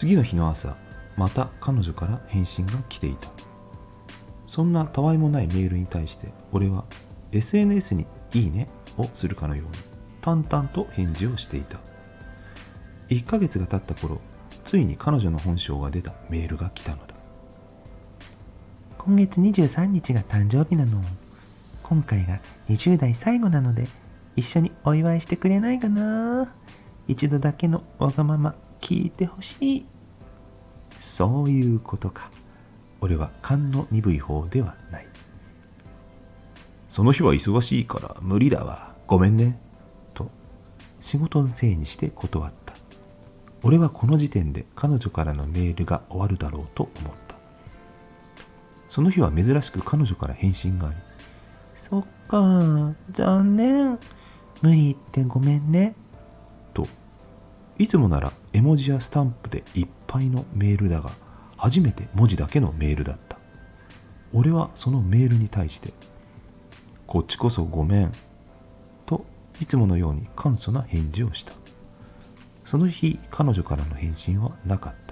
次の日の朝また彼女から返信が来ていた。そんなたわいもないメールに対して俺は SNS に「いいね」をするかのように淡々と返事をしていた。1ヶ月が経った頃ついに彼女の本性が出たメールが来たのだ。今月23日が誕生日なの。今回が20代最後なので一緒にお祝いしてくれないかな。一度だけのわがまま聞いてほしい。そういうことか。俺は勘の鈍い方ではない。その日は忙しいから無理だわ。ごめんね。と仕事のせいにして断った。俺はこの時点で彼女からのメールが終わるだろうと思った。その日は珍しく彼女から返信がありそっか残念。無理言ってごめんね。といつもなら絵文字やスタンプでいっぱいのメールだが初めて文字だけのメールだった。俺はそのメールに対して「こっちこそごめん」といつものように簡素な返事をした。その日彼女からの返信はなかった。